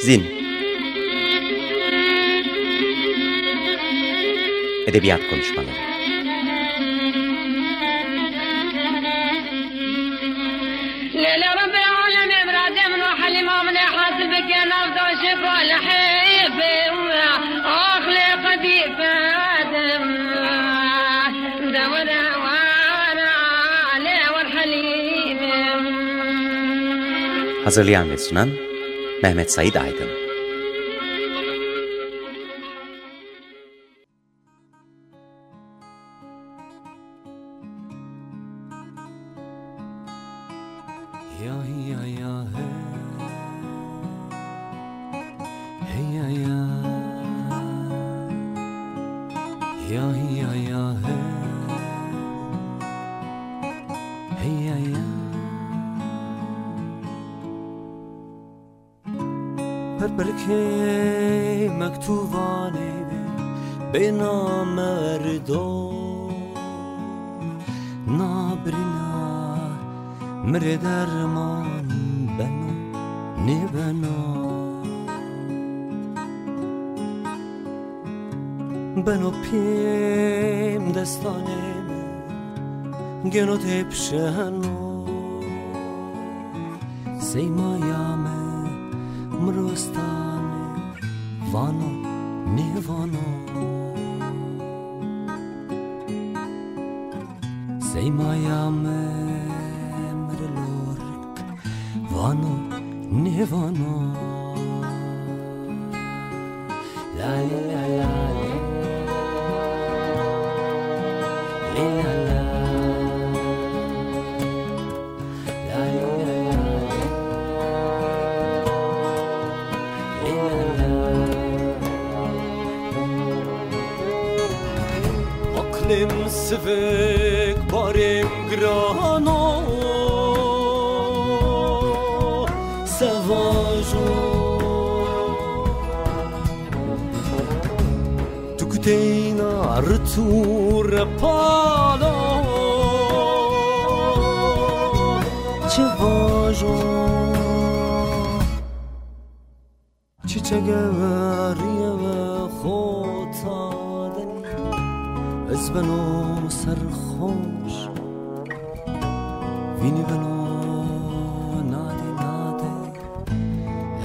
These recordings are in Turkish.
Zin. Edebiyat Konuşmaları Hazırlayan ve sunan Mehmet Said Aydın Ya ya ya hey. Hey hey هر بلکه مکتوبانه به نام مردم. نابرنا مر درمان بنا نبنا. بنو پیم دستانه گنو تپشنو سیمایامه amru stane vano nevano Sei maja me mrelork vano nevano ڕیەوە خۆتادنی ئەس بەن و سەرخۆش وینی بنو و نادێ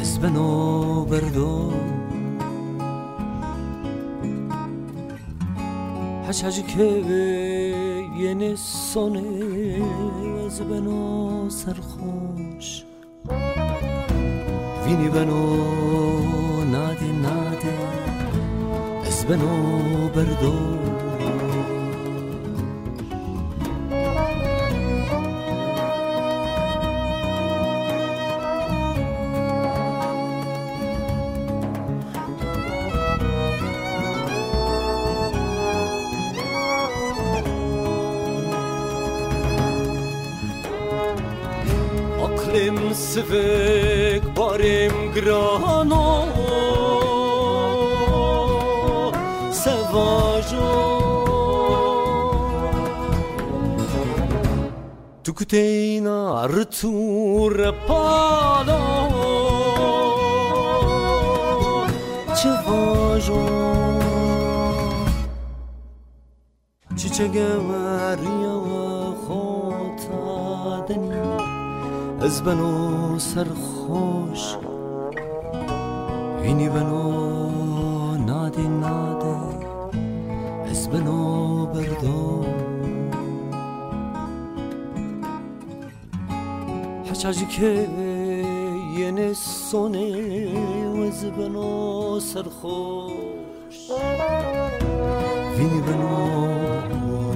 از ئەس بن و بەردۆ حەشەژ کێوێ یێنێ سۆنێ ئەز بن و سەرخۆش وینی بنو حسب نو بردو Aklim sivik barim grano Tukuteyna artur pano چه چیچگ وریا و خاتادنی از بنو سرخوش اینی بنو yeni sonimiz beno serhoş Vini beno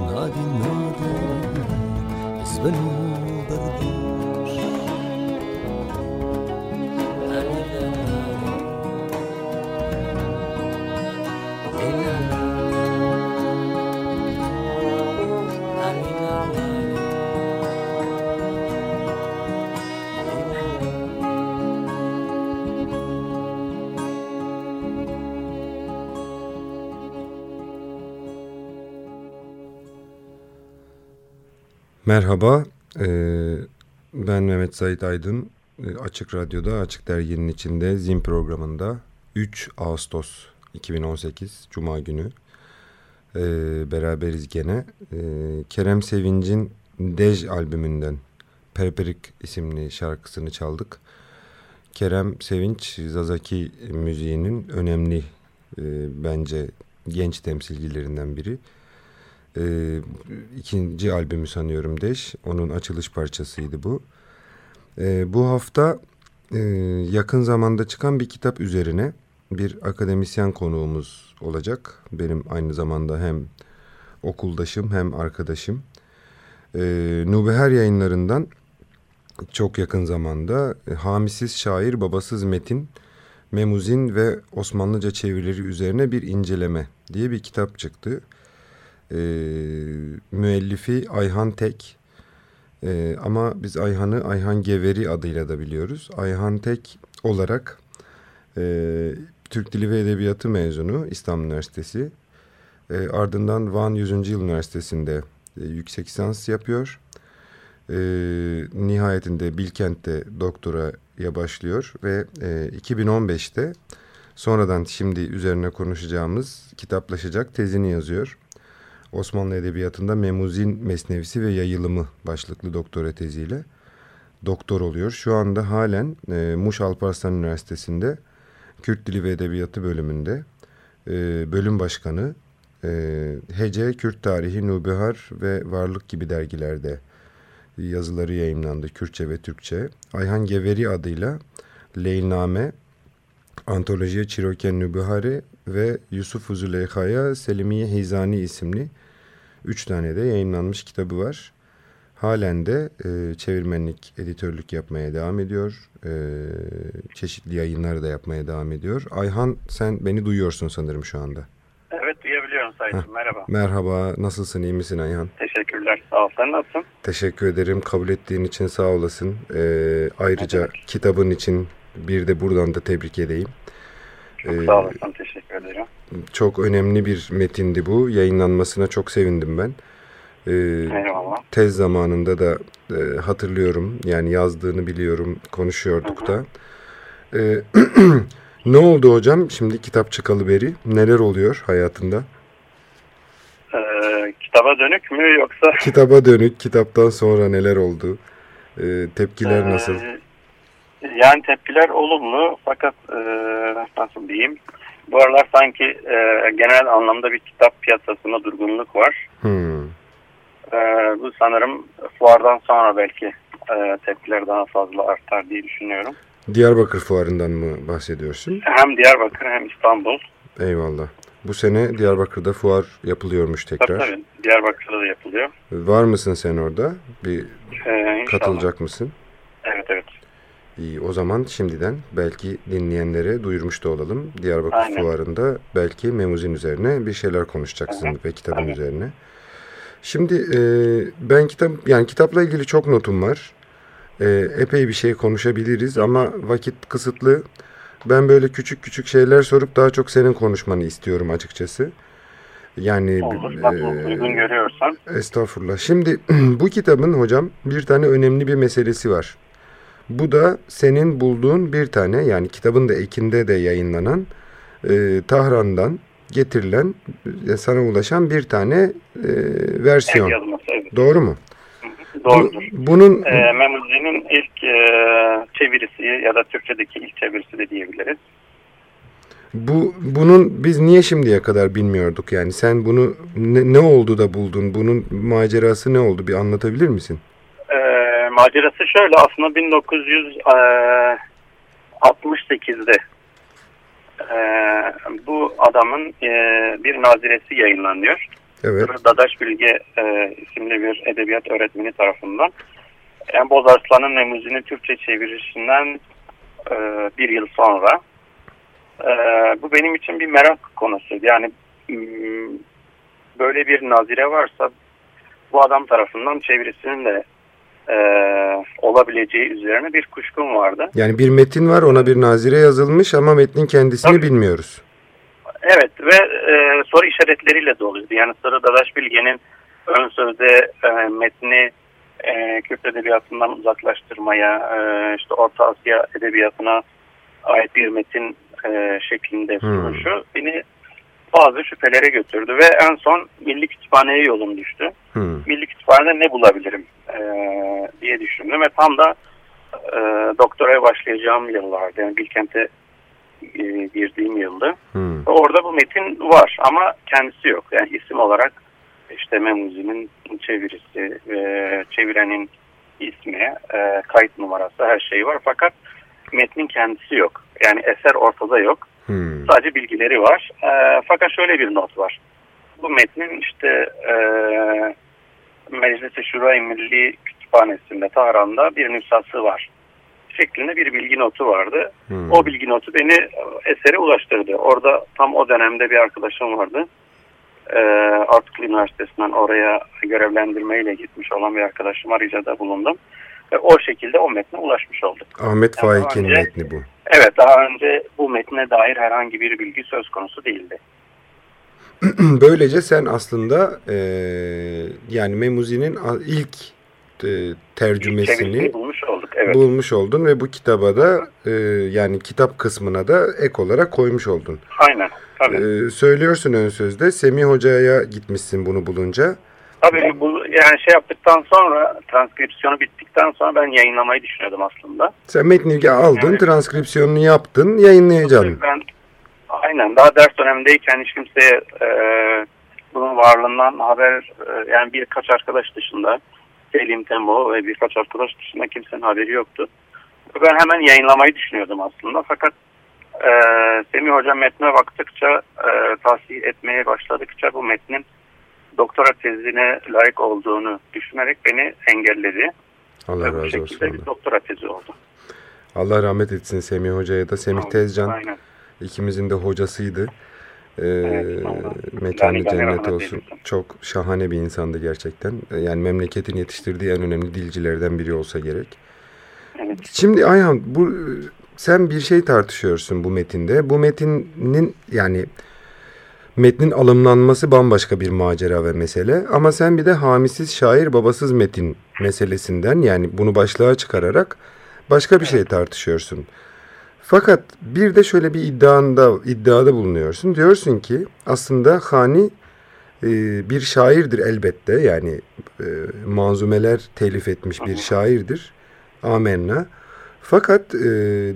nadin nadin Ez beno Merhaba. Ee, Ben Mehmet Sait Aydın. E, Açık Radyo'da, Açık Dergi'nin içinde Zin programında 3 Ağustos 2018 Cuma günü e, beraberiz gene. E, Kerem Sevinç'in Dej albümünden Perperik isimli şarkısını çaldık. Kerem Sevinç, Zazaki müziğinin önemli e, bence genç temsilcilerinden biri. E, ikinci albümü sanıyorum Deş. Onun açılış parçasıydı bu. E, bu hafta e, yakın zamanda çıkan bir kitap üzerine bir akademisyen konuğumuz olacak. Benim aynı zamanda hem okuldaşım hem arkadaşım. E, Nubeher yayınlarından çok yakın zamanda e, Hamisiz Şair Babasız Metin, Memuzin ve Osmanlıca çevirileri üzerine bir inceleme diye bir kitap çıktı. E, müellifi Ayhan Tek e, ama biz Ayhan'ı Ayhan Geveri adıyla da biliyoruz. Ayhan Tek olarak e, Türk Dili ve Edebiyatı mezunu İstanbul Üniversitesi. E, ardından Van 100. Yıl Üniversitesi'nde e, yüksek lisans yapıyor. E, nihayetinde Bilkent'te doktoraya başlıyor ve e, 2015'te sonradan şimdi üzerine konuşacağımız kitaplaşacak tezini yazıyor. Osmanlı Edebiyatı'nda Memuzin Mesnevisi ve Yayılımı başlıklı doktora teziyle doktor oluyor. Şu anda halen e, Muş Alparslan Üniversitesi'nde Kürt Dili ve Edebiyatı bölümünde e, bölüm başkanı, e, Hece, Kürt Tarihi, Nubihar ve Varlık gibi dergilerde yazıları yayınlandı Kürtçe ve Türkçe. Ayhan Geveri adıyla Leylname, Antolojiye Çiroken Nubihari ve Yusuf Züleyha'ya Selimiye Hizani isimli üç tane de yayınlanmış kitabı var. Halen de e, çevirmenlik, editörlük yapmaya devam ediyor. E, çeşitli yayınlar da yapmaya devam ediyor. Ayhan sen beni duyuyorsun sanırım şu anda. Evet duyabiliyorum Sayın. Merhaba. Merhaba, nasılsın, iyi misin Ayhan? Teşekkürler. Sağ ol. Sen nasılsın? Teşekkür ederim. Kabul ettiğin için sağ olasın. E, ayrıca Evet. kitabın için bir de buradan da tebrik edeyim. Çok E, sağ olasın. Teşekkür ederim. Çok önemli bir metindi bu. Yayınlanmasına çok sevindim ben. E, Eyvallah. tez zamanında da e, hatırlıyorum. Yani yazdığını biliyorum. Konuşuyorduk da. E, ne oldu hocam? Şimdi kitap çıkalı beri. Neler oluyor hayatında? Ee, kitaba dönük mü yoksa? Kitaba dönük, kitaptan sonra neler oldu? E, tepkiler Ee, nasıl? Yani tepkiler olumlu fakat e, nasıl diyeyim? Bu aralar sanki e, genel anlamda bir kitap piyasasında durgunluk var. Hmm. E, bu sanırım fuardan sonra belki e, tepkiler daha fazla artar diye düşünüyorum. Diyarbakır Fuarı'ndan mı bahsediyorsun? Hem Diyarbakır hem İstanbul. Eyvallah. Bu sene Diyarbakır'da fuar yapılıyormuş Tabii tekrar. tabii Diyarbakır'da da yapılıyor. Var mısın sen orada? Bir Ee, inşallah. katılacak mısın? İyi o zaman şimdiden belki dinleyenlere duyurmuş da olalım. Diyarbakır Aynen. Fuarı'nda belki Memuzin üzerine bir şeyler konuşacaksın ve kitabın Aynen. üzerine. Şimdi e, ben kitap yani kitapla ilgili çok notum var. E, epey bir şey konuşabiliriz ama vakit kısıtlı. Ben böyle küçük küçük şeyler sorup daha çok senin konuşmanı istiyorum açıkçası. Yani Olur. e, uygun görüyorsan. Estağfurullah. Şimdi bu kitabın hocam bir tane önemli bir meselesi var. Bu da senin bulduğun bir tane yani kitabın da ekinde de yayınlanan e, Tahran'dan getirilen e, sana ulaşan bir tane e, El versiyon. yazması. Evet. Doğru mu? Bu, Doğrudur. bunun Ee, Memuzi'nin ilk e, çevirisi ya da Türkçedeki ilk çevirisi de diyebiliriz. bu bunun biz niye şimdiye kadar bilmiyorduk yani sen bunu ne, ne oldu da buldun? Bunun macerası ne oldu? Bir anlatabilir misin? Macerası şöyle aslında 1968'de e, bu adamın e, bir naziresi yayınlanıyor. Evet. Dadaş Bilge e, isimli bir edebiyat öğretmeni tarafından. Yani Bozarslan'ın Memuzi'nin Türkçe çevirisinden e, bir yıl sonra. E, bu benim için bir merak konusuydu. Yani böyle bir nazire varsa bu adam tarafından çevirisinin de e, olabileceği üzerine bir kuşkum vardı. Yani bir metin var ona bir nazire yazılmış ama metnin kendisini Tabii. bilmiyoruz. Evet ve e, soru işaretleriyle doluydu. Yani Sarı Dadaş Bilge'nin ön sözde e, metni e, Kürt edebiyatından uzaklaştırmaya, e, işte Orta Asya edebiyatına ait bir metin e, şeklinde sunuşu beni bazı şüphelere götürdü ve en son Milli Kütüphane'ye yolum düştü. Hmm. Milli Kütüphane'de ne bulabilirim e, diye düşündüm ve tam da e, doktoraya başlayacağım yıllardı. Yani Bilkent'e e, girdiğim yıldı. Hmm. Orada bu metin var ama kendisi yok. Yani isim olarak işte Memuzi'nin çevirisi, e, çevirenin ismi, e, kayıt numarası her şey var fakat metnin kendisi yok. Yani eser ortada yok. Hmm. Sadece bilgileri var. E, fakat şöyle bir not var. Bu metnin işte e, Meclis-i Şura-i Milli Kütüphanesi'nde Tahran'da bir nüshası var. Şeklinde bir bilgi notu vardı. Hmm. O bilgi notu beni esere ulaştırdı. Orada tam o dönemde bir arkadaşım vardı. E, Artuklu Üniversitesi'nden oraya görevlendirmeyle gitmiş olan bir arkadaşıma ricada bulundum. Ve o şekilde o metne ulaşmış olduk. Ahmet Yani Faik'in metni bu. Evet daha önce bu metne dair herhangi bir bilgi söz konusu değildi. Böylece sen aslında e, yani Memuzi'nin ilk e, tercümesini Çevirisini bulmuş olduk. Evet. bulmuş oldun ve bu kitaba da e, yani kitap kısmına da ek olarak koymuş oldun. Aynen. Tabii. E, söylüyorsun ön sözde Semih Hoca'ya gitmişsin bunu bulunca. Tabii bu yani şey yaptıktan sonra transkripsiyonu bittikten sonra ben yayınlamayı düşünüyordum aslında. Sen metni aldın, Evet. transkripsiyonunu yaptın, yayınlayacaksın. Ben aynen daha ders dönemindeyken hiç kimseye e, bunun varlığından haber e, yani birkaç arkadaş dışında Selim Tembo ve birkaç arkadaş dışında kimsenin haberi yoktu. Ben hemen yayınlamayı düşünüyordum aslında fakat e, Semih Hoca metne baktıkça e, tahsil etmeye başladıkça bu metnin doktora tezine layık olduğunu düşünerek beni engelledi. Allah ve bu razı olsun. şekilde bir doktora tezi oldu. Allah rahmet etsin Semih Hoca'ya da. Semih Tezcan Aynen. ikimizin de hocasıydı. Ee, Evet, mekanı Yani cennet olsun. eylesin. Çok şahane bir insandı gerçekten. Ee, Yani memleketin yetiştirdiği en önemli dilcilerden biri olsa gerek. Evet. Şimdi Ayhan bu sen bir şey tartışıyorsun bu metinde. Bu metinin yani metnin alımlanması bambaşka bir macera ve mesele. Ama sen bir de hamisiz şair babasız metin meselesinden yani bunu başlığa çıkararak başka bir şey tartışıyorsun. Fakat bir de şöyle bir iddianda iddiada bulunuyorsun. Diyorsun ki aslında Hani e, bir şairdir elbette. Yani e, manzumeler telif etmiş bir şairdir. Amenna. Fakat e,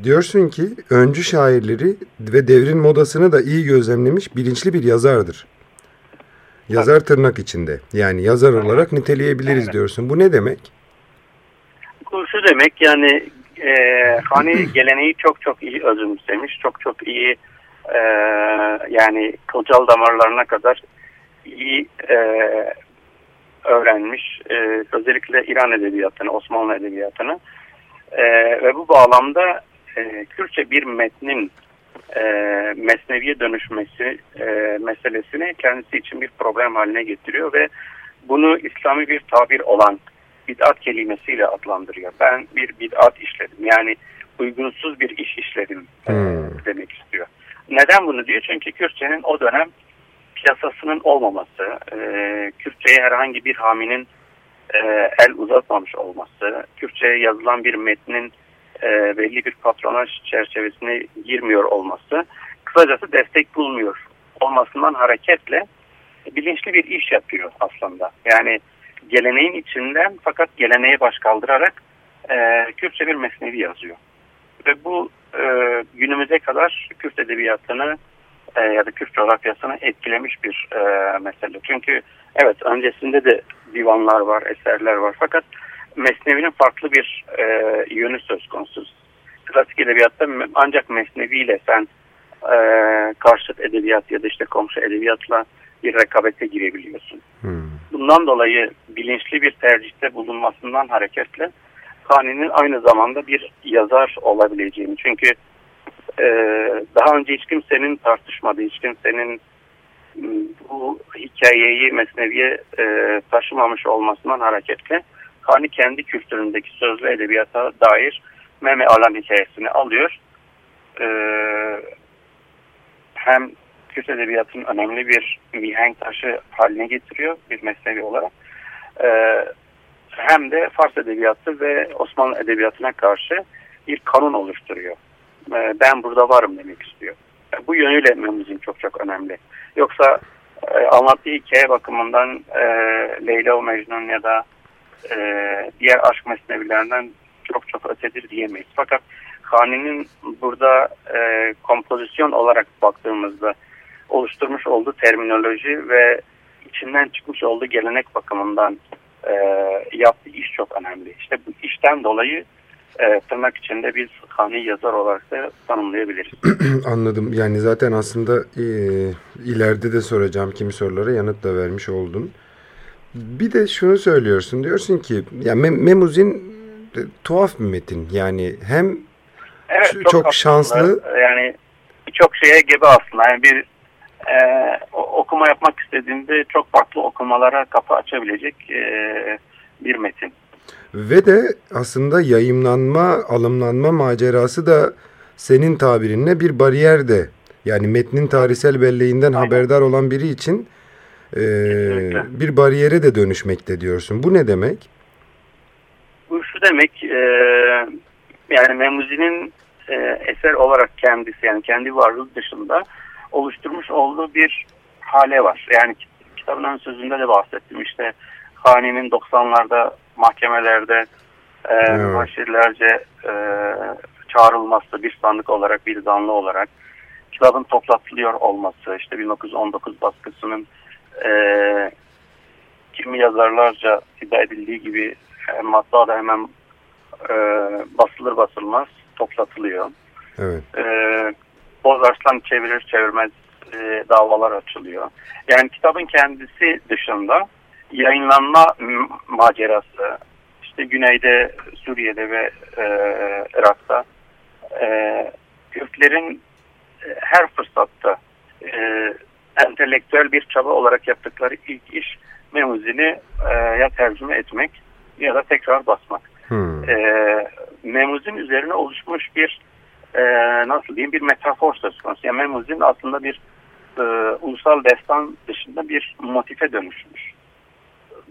diyorsun ki öncü şairleri ve devrin modasını da iyi gözlemlemiş bilinçli bir yazardır. Yazar tırnak içinde. Yani yazar olarak niteleyebiliriz diyorsun. Bu ne demek? Bu şu demek yani e, hani geleneği çok çok iyi özümsemiş, çok çok iyi e, yani kılcal damarlarına kadar iyi e, öğrenmiş. E, özellikle İran edebiyatını, Osmanlı edebiyatını e, ve bu bağlamda e, Kürtçe bir metnin e, mesneviye dönüşmesi e, meselesini kendisi için bir problem haline getiriyor ve bunu İslami bir tabir olan bid'at kelimesiyle adlandırıyor. Ben bir bid'at işledim. Yani uygunsuz bir iş işledim e, Hmm. demek istiyor. Neden bunu diyor? Çünkü Kürtçenin o dönem piyasasının olmaması, e, Kürtçe'ye herhangi bir haminin e, el uzatmamış olması, Kürtçe'ye yazılan bir metnin e, belli bir patronaj çerçevesine girmiyor olması, kısacası destek bulmuyor olmasından hareketle bilinçli bir iş yapıyor aslında. Yani geleneğin içinden fakat geleneğe baş kaldırarak e, Kürtçe bir mesnevi yazıyor. Ve bu e, günümüze kadar Kürt edebiyatını e, ya da Kürt coğrafyasını etkilemiş bir e, mesele. Çünkü evet öncesinde de divanlar var, eserler var fakat Mesnevi'nin farklı bir e, yönü söz konusu. Klasik edebiyatta ancak Mesnevi'yle sen e, karşıt edebiyat ya da işte komşu edebiyatla bir rekabete girebiliyorsun. Hmm. Bundan dolayı bilinçli bir tercihte bulunmasından hareketle Kani'nin aynı zamanda bir yazar olabileceğini. Çünkü e, daha önce hiç kimsenin tartışmadığı, hiç kimsenin m, bu hikayeyi Mesnevi'ye e, taşımamış olmasından hareketle Kani kendi kültüründeki sözlü edebiyata dair Meme Alan hikayesini alıyor. E, hem Kürt edebiyatının önemli bir mihenk taşı haline getiriyor bir mesnevi olarak. Ee, hem de Fars edebiyatı ve Osmanlı edebiyatına karşı bir kanun oluşturuyor. E, ben burada varım demek istiyor. E, bu yönüyle Memuzin çok çok önemli. Yoksa e, anlattığı hikaye bakımından e, Leyla Mecnun ya da e, diğer aşk mesnevilerinden çok çok ötedir diyemeyiz. Fakat Hani'nin burada kompozisyon olarak baktığımızda oluşturmuş olduğu terminoloji ve içinden çıkmış olduğu gelenek bakımından e, yaptığı iş çok önemli. İşte bu işten dolayı e, tırnak içinde biz Hani yazar olarak da tanımlayabiliriz. Anladım. Yani zaten aslında e, ileride de soracağım kimi sorulara yanıt da vermiş oldun. Bir de şunu söylüyorsun. Diyorsun ki ya Mem Memuzin e, tuhaf bir metin. Yani hem Evet, Çok- çok şanslı. Yani birçok şeye gebe aslında. Yani bir e, okuma yapmak istediğinde çok farklı okumalara kapı açabilecek e, bir metin. Ve de aslında yayımlanma, alımlanma macerası da senin tabirinle bir bariyer de. Yani metnin tarihsel belleğinden Aynen. haberdar olan biri için e, Kesinlikle. bir bariyere de dönüşmekte diyorsun. Bu ne demek? Bu şu demek e, yani Memuzi'nin e, eser olarak kendisi yani kendi varlığı dışında oluşturmuş olduğu bir hale var. Yani kit- kitabın ön sözünde de bahsettim işte Hani'nin 90'larda mahkemelerde e, Evet. haşirlerce e, çağrılması bir sandık olarak bir zanlı olarak kitabın toplatılıyor olması işte 1919 baskısının e, kimi yazarlarca iddia edildiği gibi e, matbaada hemen e, basılır basılmaz toplatılıyor. Evet. E, Bozarslan çevirir çevirmez e, davalar açılıyor. Yani kitabın kendisi dışında yayınlanma macerası işte güneyde Suriye'de ve e, Irak'ta e, Kürtlerin e, her fırsatta e, entelektüel bir çaba olarak yaptıkları ilk iş Memuzin'i e, ya tercüme etmek ya da tekrar basmak. Hmm. E, Memuzin üzerine oluşmuş bir e, nasıl diyeyim bir metafor söz konusu. Yani Memuzin aslında bir e, ulusal destan dışında bir motife dönüşmüş.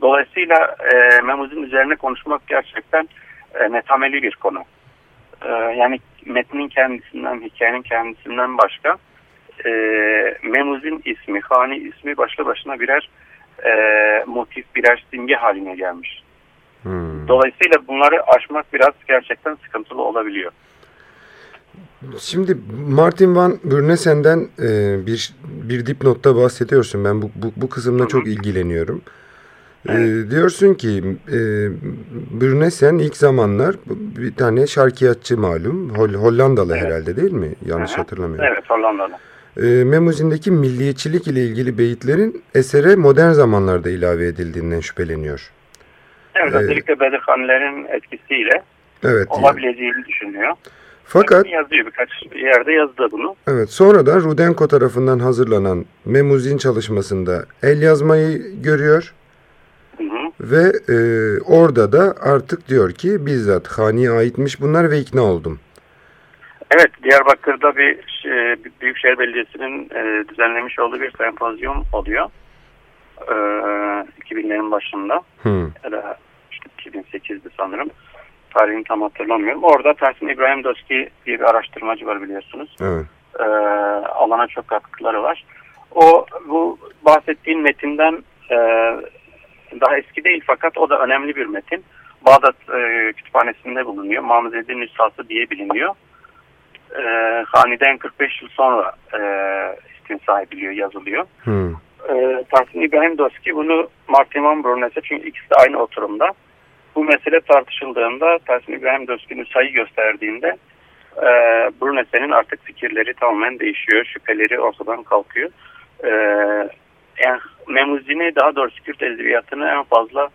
Dolayısıyla e, Memuzin üzerine konuşmak gerçekten e, netameli bir konu. E, yani metnin kendisinden, hikayenin kendisinden başka e, Memuzin ismi, Hani ismi başlı başına birer e, motif, birer simge haline gelmiş. Hmm. Dolayısıyla bunları aşmak biraz gerçekten sıkıntılı olabiliyor. Şimdi Martin Van Bürnesen'den e, bir bir dipnotta bahsediyorsun. Ben bu, bu, bu kısımla çok ilgileniyorum. E, diyorsun ki e, Bürnesen ilk zamanlar bir tane şarkiyatçı malum. Hol, Hollandalı Evet. herhalde değil mi? Yanlış Hı hı. hatırlamıyorum. Evet Hollandalı. E, Memuzin'deki milliyetçilik ile ilgili beyitlerin esere modern zamanlarda ilave edildiğinden şüpheleniyor. Evet Ee, özellikle Bedirhanlerin etkisiyle Evet. yani. olabileceğini düşünüyor. Fakat Yazıyor birkaç yerde yazdı bunu. Evet, sonradan Rudenko tarafından hazırlanan Memuzin çalışmasında el yazmayı görüyor. Ve e, orada da artık diyor ki bizzat Hani'ye aitmiş bunlar ve ikna oldum. Evet Diyarbakır'da bir şey, Büyükşehir Belediyesi'nin e, düzenlemiş olduğu bir sempozyum oluyor. E, 2000'lerin başında Hı, ya işte 2008'di sanırım. Tarihini tam hatırlamıyorum. Orada Tahsin İbrahim Doski diye bir araştırmacı var biliyorsunuz. evet. e, alana çok katkıları var. O bu bahsettiğin metinden e, daha eski değil fakat o da önemli bir metin. Bağdat e, kütüphanesinde bulunuyor. Mamzedi Nüshası diye biliniyor. E, Hani'den 45 yıl sonra e, istinsa ediliyor, yazılıyor. Hı, E, Tahsin İbrahim Doski bunu Martin Van Brunnes'e çünkü ikisi de aynı oturumda. Bu mesele tartışıldığında Tahsin İbrahim Doski Nüsha'yı gösterdiğinde e, Brunnes'in artık fikirleri tamamen değişiyor. Şüpheleri ortadan kalkıyor. E, yani Memuzini daha doğrusu Kürt edebiyatını en fazla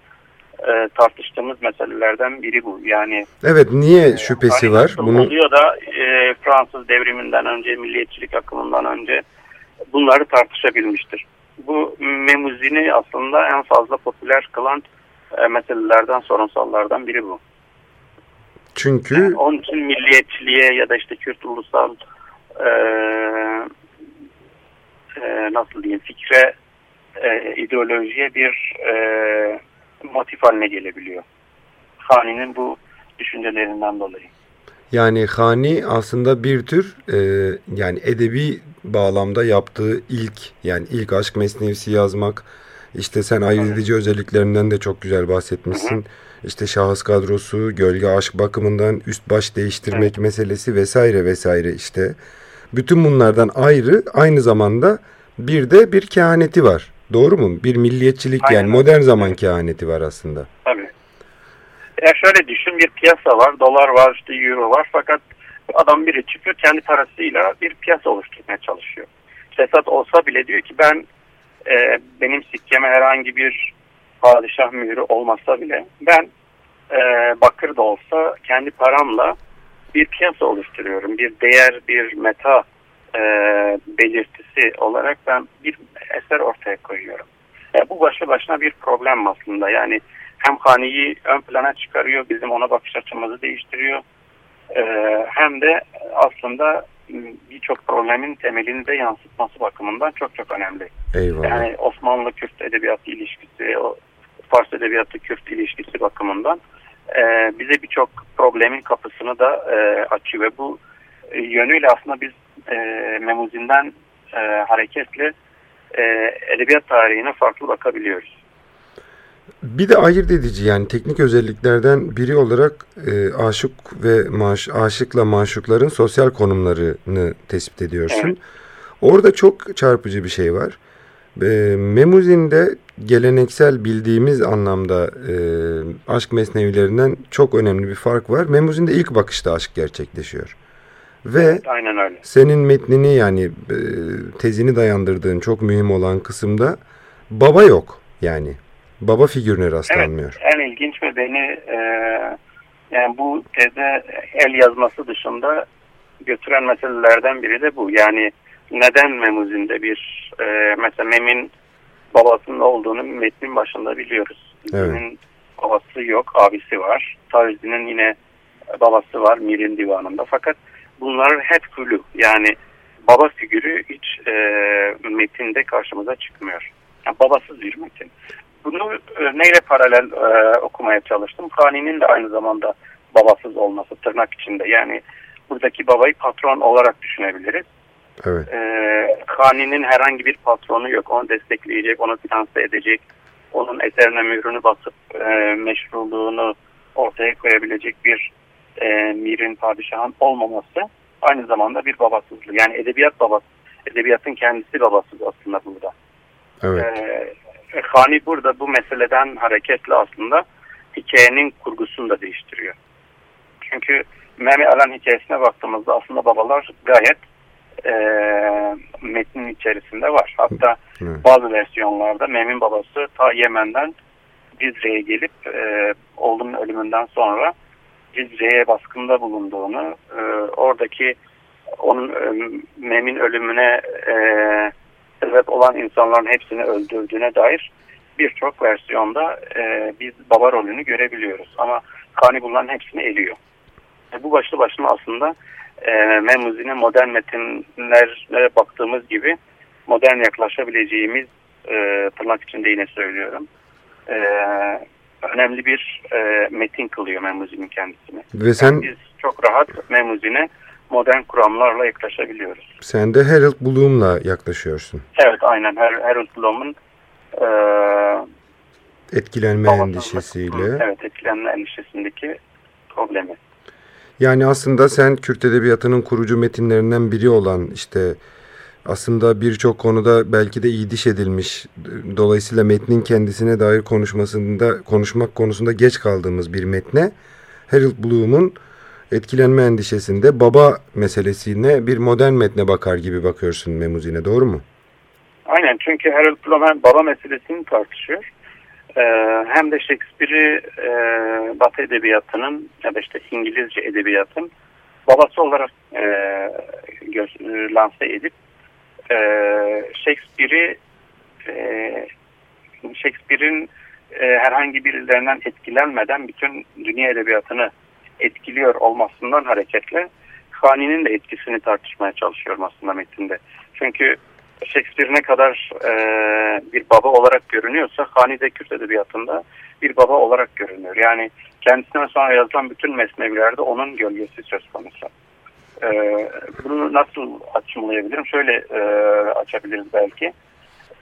e, tartıştığımız meselelerden biri bu. Yani Evet, niye şüphesi hani var? Bunu oluyor da e, Fransız devriminden önce, milliyetçilik akımından önce bunları tartışabilmiştir. Bu Memuzini aslında en fazla popüler kılan e, meselelerden, sorunsallardan biri bu. çünkü Yani onun için milliyetçiliğe ya da işte Kürt ulusal e, e, nasıl diyeyim fikre, e, ideolojiye bir e, motif haline gelebiliyor. Hani'nin bu düşüncelerinden dolayı. Yani Hani aslında bir tür e, yani edebi bağlamda yaptığı ilk yani ilk aşk mesnevisi yazmak işte sen ayırt edici özelliklerinden de çok güzel bahsetmişsin. İşte şahıs kadrosu, gölge aşk bakımından üst baş değiştirmek meselesi vesaire vesaire işte. Bütün bunlardan ayrı aynı zamanda bir de bir kehaneti var. Doğru mu? Bir milliyetçilik Aynen yani modern zaman kehaneti var aslında. Tabii. Ya şöyle düşün bir piyasa var, dolar var, işte euro var fakat adam biri çıkıyor kendi parasıyla bir piyasa oluşturmaya çalışıyor. Fesat olsa bile diyor ki ben e, benim sikkeme herhangi bir padişah mührü olmasa bile ben e, bakır da olsa kendi paramla bir piyasa oluşturuyorum. Bir değer, bir meta e, belirtisi olarak ben bir eser ortaya koyuyorum. E, bu başlı başına bir problem aslında. Yani hem haniyi ön plana çıkarıyor, bizim ona bakış açımızı değiştiriyor. E, hem de aslında birçok problemin temelini de yansıtması bakımından çok çok önemli. Eyvallah. Yani Osmanlı-Kürt edebiyatı ilişkisi, o Fars edebiyatı-Kürt ilişkisi bakımından e, bize birçok problemin kapısını da e, açıyor ve bu e, yönüyle aslında biz e, Memuzin'den e, hareketle e, edebiyat tarihine farklı bakabiliyoruz. Bir de ayırt edici yani teknik özelliklerden biri olarak e, aşık ve maş, aşıkla maşukların sosyal konumlarını tespit ediyorsun. Evet. Orada çok çarpıcı bir şey var. E, Memuzin'de geleneksel bildiğimiz anlamda e, aşk mesnevilerinden çok önemli bir fark var. Memuzin'de ilk bakışta aşk gerçekleşiyor. Ve Aynen öyle. senin metnini yani e, tezini dayandırdığın çok mühim olan kısımda baba yok yani. Baba figürüne rastlanmıyor. En ilginç ve beni e, yani bu teze el yazması dışında götüren meselelerden biri de bu. Yani neden Memuzин'de bir e, mesela Mem'in babasının olduğunu metnin başında biliyoruz. Mem'in babası yok, abisi var. Tavizi'nin yine babası var Mir'in divanında. Fakat bunlar hep flu. Yani baba figürü hiç e, metinde karşımıza çıkmıyor. Yani babasız bir metin. Bunu e, neyle paralel e, okumaya çalıştım? Hani'nin de aynı zamanda babasız olması tırnak içinde. Yani buradaki babayı patron olarak düşünebiliriz. Evet. E, Hani'nin herhangi bir patronu yok. Onu destekleyecek, onu finanse edecek, onun eserine mührünü basıp e, meşruluğunu ortaya koyabilecek bir e, mirin padişahın olmaması aynı zamanda bir babasızlık. Yani edebiyat babası, edebiyatın kendisi babasız aslında burada. Evet. Ee, Hani burada bu meseleden hareketle aslında hikayenin kurgusunu da değiştiriyor. Çünkü Mehmet Alan hikayesine baktığımızda aslında babalar gayet e, metnin içerisinde var. Hatta Evet. bazı versiyonlarda Mem'in babası ta Yemen'den Cizre'ye gelip e, oğlunun ölümünden sonra Cizre'ye baskında bulunduğunu, e, oradaki onun e, Mem'in ölümüne e, sebep olan insanların hepsini öldürdüğüne dair birçok versiyonda e, biz baba rolünü görebiliyoruz. Ama Kani bunların hepsini eliyor. E, bu başlı başına aslında e, Memuzi'nin modern metinlere baktığımız gibi modern yaklaşabileceğimiz e, tırnak içinde yine söylüyorum. E, önemli bir e, metin kılıyor Memuzi'nin kendisini. Ve sen Yani biz çok rahat Memuzi'ne modern kuramlarla yaklaşabiliyoruz. sen de Harold Bloom'la yaklaşıyorsun. Evet aynen Her Harold Bloom'un e, Etkilenme endişesiyle. Evet etkilenme endişesindeki problemi. Yani aslında sen Kürt Edebiyatı'nın kurucu metinlerinden biri olan işte aslında birçok konuda belki de iyi diş edilmiş. Dolayısıyla metnin kendisine dair konuşmasında konuşmak konusunda geç kaldığımız bir metne Harold Bloom'un etkilenme endişesinde baba meselesine bir modern metne bakar gibi bakıyorsun Memuzin'e doğru mu? Aynen çünkü Harold Bloom baba meselesini tartışıyor. Ee, hem de Shakespeare'i e, Batı edebiyatının ya da işte İngilizce edebiyatın babası olarak e, gö- lanse edip e, Shakespeare'i e, Shakespeare'in e, herhangi birilerinden etkilenmeden bütün dünya edebiyatını etkiliyor olmasından hareketle Hani'nin de etkisini tartışmaya çalışıyorum aslında metinde. Çünkü Shakespeare ne kadar e, bir baba olarak görünüyorsa Hani de Kürt edebiyatında bir baba olarak görünüyor. Yani kendisinden sonra yazılan bütün mesnevilerde onun gölgesi söz konusu. E, bunu nasıl açımlayabilirim? Şöyle e, açabiliriz belki.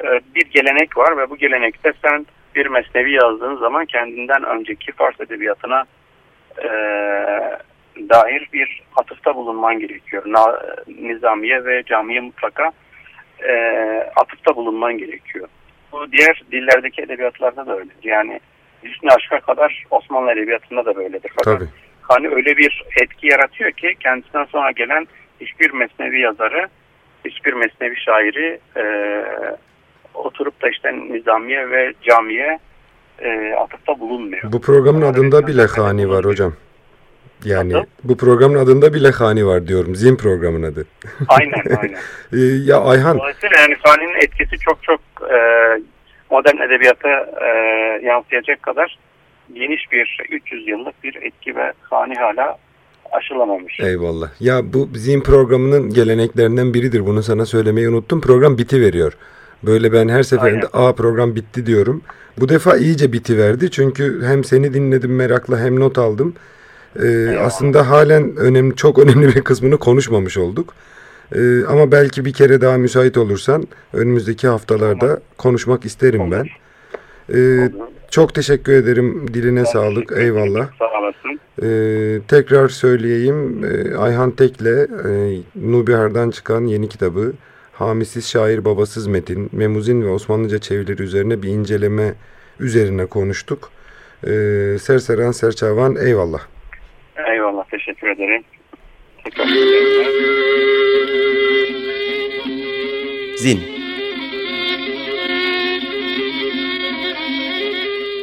E, bir gelenek var ve bu gelenekte sen bir mesnevi yazdığın zaman kendinden önceki Fars edebiyatına e, dair bir atıfta bulunman gerekiyor. Na, nizamiye ve camiye mutlaka e, atıfta bulunman gerekiyor. Bu diğer dillerdeki edebiyatlarda da öyledir. Yani Hüsnü Aşk'a kadar Osmanlı Edebiyatı'nda da böyledir. Fakat Tabii. Hani öyle bir etki yaratıyor ki kendisinden sonra gelen hiçbir mesnevi yazarı, hiçbir mesnevi şairi e, oturup da işte nizamiye ve camiye e, atıfta bulunmuyor. Bu programın Yani adında bile hani var hocam. Yani Nasıl? bu programın adında bile hani var diyorum. Zin programın adı. Aynen aynen. Ee, ya Ayhan Dolayısıyla yani Fani'nin etkisi çok çok e, modern edebiyata e, yansıyacak kadar geniş bir 300 yıllık bir etki ve Fani hala aşılamamış. eyvallah. Ya bu Zin programının geleneklerinden biridir. Bunu sana söylemeyi unuttum. Program biti veriyor. Böyle ben her seferinde a program bitti diyorum. Bu defa iyice biti verdi. Çünkü hem seni dinledim merakla hem not aldım. Ee, aslında halen önemli çok önemli bir kısmını konuşmamış olduk. Ee, ama belki bir kere daha müsait olursan önümüzdeki haftalarda konuşmak isterim ben. Ee, çok teşekkür ederim. Diline sağlık. Teşekkür ederim. Eyvallah. Sağ olasın. Ee, tekrar söyleyeyim. Ee, Ayhan Tek'le e, Nubihar'dan çıkan yeni kitabı Hamisiz Şair Babasız Metin, Memuzin ve Osmanlıca çevirileri üzerine bir inceleme üzerine konuştuk. Ee, Serseren Serçavan eyvallah. Eyvallah teşekkür ederim. Tekrar ederim. Zin